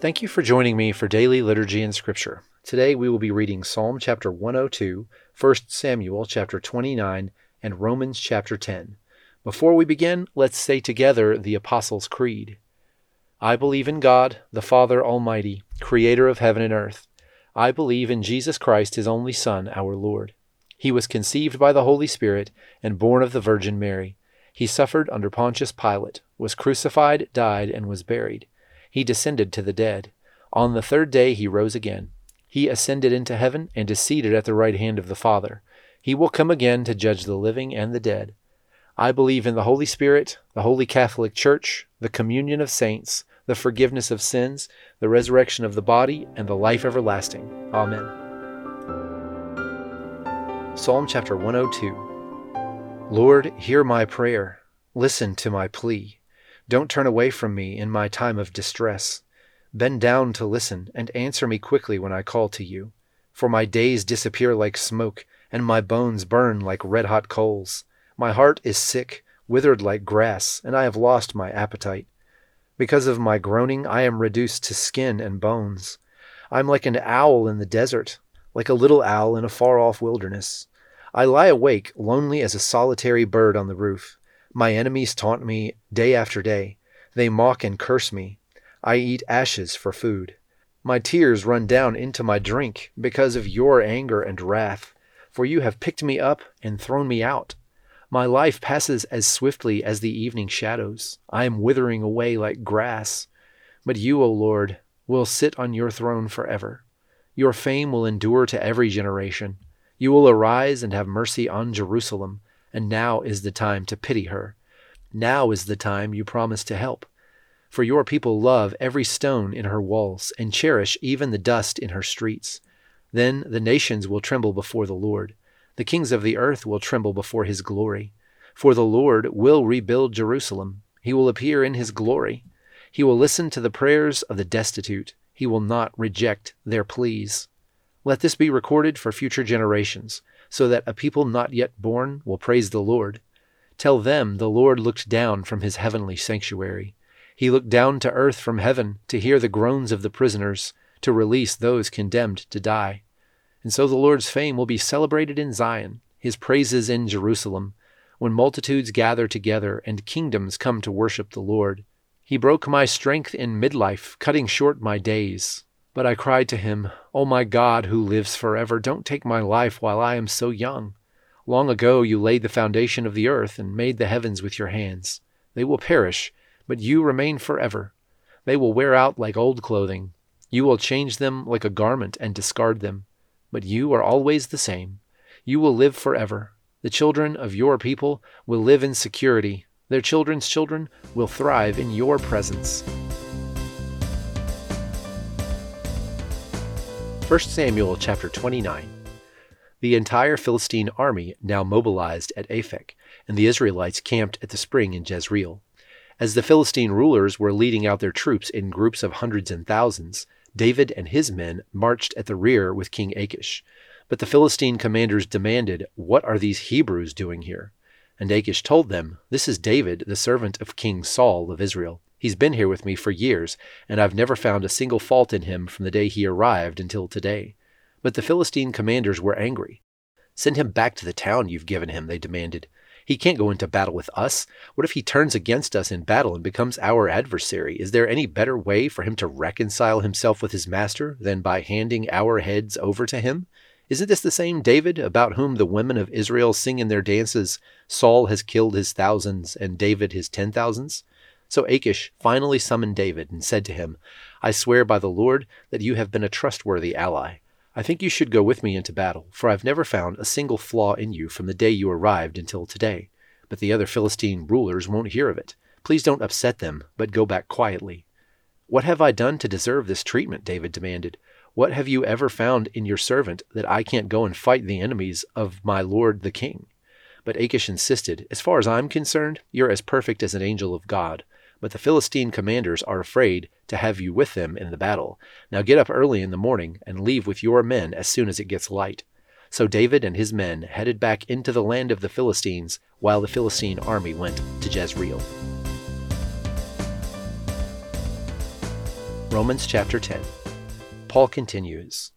Thank you for joining me for daily liturgy and scripture. Today we will be reading Psalm chapter 102, 1 Samuel chapter 29, and Romans chapter 10. Before we begin, let's say together the Apostles' Creed. I believe in God, the Father Almighty, creator of heaven and earth. I believe in Jesus Christ, his only Son, our Lord. He was conceived by the Holy Spirit and born of the Virgin Mary. He suffered under Pontius Pilate, was crucified, died, and was buried he descended to the dead. On the third day he rose again. He ascended into heaven and is seated at the right hand of the Father. He will come again to judge the living and the dead. I believe in the Holy Spirit, the Holy Catholic Church, the communion of saints, the forgiveness of sins, the resurrection of the body, and the life everlasting. Amen. Psalm chapter 102 Lord, hear my prayer. Listen to my plea. Don't turn away from me in my time of distress. Bend down to listen, and answer me quickly when I call to you. For my days disappear like smoke, and my bones burn like red hot coals. My heart is sick, withered like grass, and I have lost my appetite. Because of my groaning, I am reduced to skin and bones. I am like an owl in the desert, like a little owl in a far off wilderness. I lie awake, lonely as a solitary bird on the roof. My enemies taunt me day after day. They mock and curse me. I eat ashes for food. My tears run down into my drink because of your anger and wrath, for you have picked me up and thrown me out. My life passes as swiftly as the evening shadows. I am withering away like grass. But you, O Lord, will sit on your throne forever. Your fame will endure to every generation. You will arise and have mercy on Jerusalem and now is the time to pity her. Now is the time you promised to help. For your people love every stone in her walls, and cherish even the dust in her streets. Then the nations will tremble before the Lord. The kings of the earth will tremble before his glory. For the Lord will rebuild Jerusalem. He will appear in his glory. He will listen to the prayers of the destitute. He will not reject their pleas. Let this be recorded for future generations so that a people not yet born will praise the Lord. Tell them the Lord looked down from his heavenly sanctuary. He looked down to earth from heaven to hear the groans of the prisoners, to release those condemned to die. And so the Lord's fame will be celebrated in Zion, his praises in Jerusalem, when multitudes gather together and kingdoms come to worship the Lord. He broke my strength in midlife, cutting short my days. But I cried to him, O oh my God, who lives forever, don't take my life while I am so young. Long ago you laid the foundation of the earth and made the heavens with your hands. They will perish, but you remain forever. They will wear out like old clothing. You will change them like a garment and discard them. But you are always the same. You will live forever. The children of your people will live in security. Their children's children will thrive in your presence. 1 Samuel chapter 29. The entire Philistine army now mobilized at Aphek, and the Israelites camped at the spring in Jezreel. As the Philistine rulers were leading out their troops in groups of hundreds and thousands, David and his men marched at the rear with King Achish. But the Philistine commanders demanded, What are these Hebrews doing here? And Achish told them, This is David, the servant of King Saul of Israel. He's been here with me for years, and I've never found a single fault in him from the day he arrived until today. But the Philistine commanders were angry. Send him back to the town you've given him, they demanded. He can't go into battle with us. What if he turns against us in battle and becomes our adversary? Is there any better way for him to reconcile himself with his master than by handing our heads over to him? Isn't this the same David about whom the women of Israel sing in their dances, Saul has killed his thousands and David his ten thousands? So Achish finally summoned David and said to him, I swear by the Lord that you have been a trustworthy ally. I think you should go with me into battle, for I've never found a single flaw in you from the day you arrived until today. But the other Philistine rulers won't hear of it. Please don't upset them, but go back quietly. What have I done to deserve this treatment? David demanded. What have you ever found in your servant that I can't go and fight the enemies of my lord the king? But Achish insisted, As far as I'm concerned, you're as perfect as an angel of God but the Philistine commanders are afraid to have you with them in the battle. Now get up early in the morning and leave with your men as soon as it gets light. So David and his men headed back into the land of the Philistines, while the Philistine army went to Jezreel. Romans chapter 10. Paul continues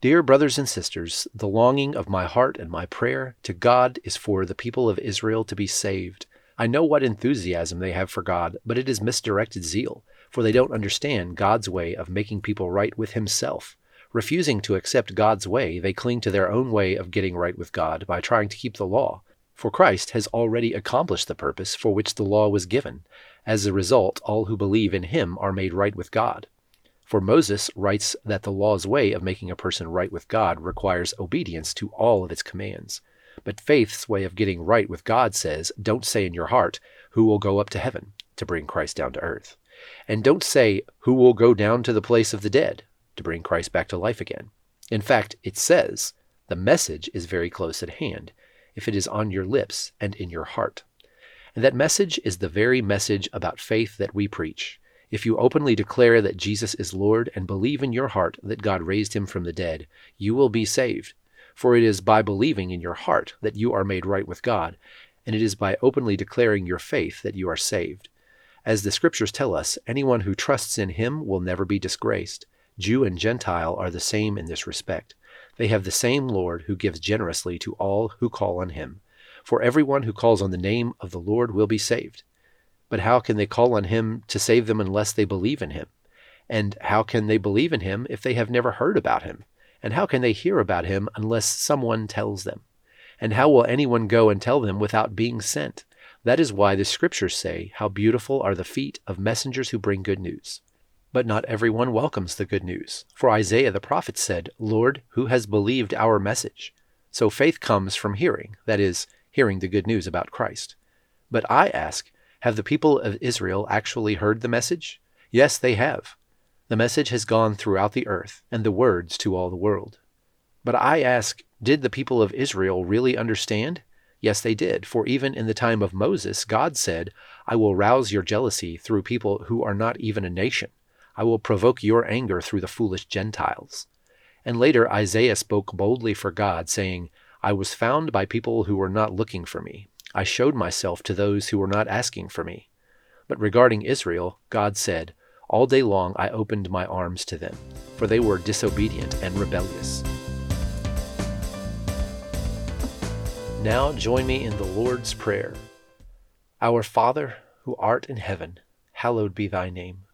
Dear brothers and sisters, the longing of my heart and my prayer to God is for the people of Israel to be saved. I know what enthusiasm they have for God, but it is misdirected zeal, for they don't understand God's way of making people right with Himself. Refusing to accept God's way, they cling to their own way of getting right with God by trying to keep the law. For Christ has already accomplished the purpose for which the law was given. As a result, all who believe in him are made right with God. For Moses writes that the law's way of making a person right with God requires obedience to all of its commands. But faith's way of getting right with God says, Don't say in your heart, Who will go up to heaven to bring Christ down to earth? And don't say, Who will go down to the place of the dead to bring Christ back to life again? In fact, it says, The message is very close at hand if it is on your lips and in your heart. And that message is the very message about faith that we preach. If you openly declare that Jesus is Lord and believe in your heart that God raised him from the dead, you will be saved. For it is by believing in your heart that you are made right with God, and it is by openly declaring your faith that you are saved. As the Scriptures tell us, anyone who trusts in him will never be disgraced. Jew and Gentile are the same in this respect. They have the same Lord who gives generously to all who call on him. For everyone who calls on the name of the Lord will be saved. But how can they call on him to save them unless they believe in him? And how can they believe in him if they have never heard about him? And how can they hear about him unless someone tells them? And how will anyone go and tell them without being sent? That is why the scriptures say, How beautiful are the feet of messengers who bring good news. But not everyone welcomes the good news. For Isaiah the prophet said, Lord, who has believed our message? So faith comes from hearing, that is, hearing the good news about Christ. But I ask, have the people of Israel actually heard the message? Yes, they have. The message has gone throughout the earth, and the words to all the world. But I ask, did the people of Israel really understand? Yes, they did, for even in the time of Moses, God said, I will rouse your jealousy through people who are not even a nation. I will provoke your anger through the foolish Gentiles. And later Isaiah spoke boldly for God, saying, I was found by people who were not looking for me. I showed myself to those who were not asking for me. But regarding Israel, God said, All day long I opened my arms to them, for they were disobedient and rebellious. Now join me in the Lord's Prayer. Our Father, who art in heaven, hallowed be thy name.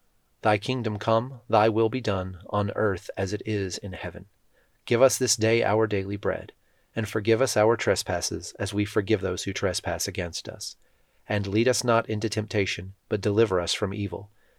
Thy kingdom come, thy will be done, on earth as it is in heaven. Give us this day our daily bread, and forgive us our trespasses, as we forgive those who trespass against us. And lead us not into temptation, but deliver us from evil.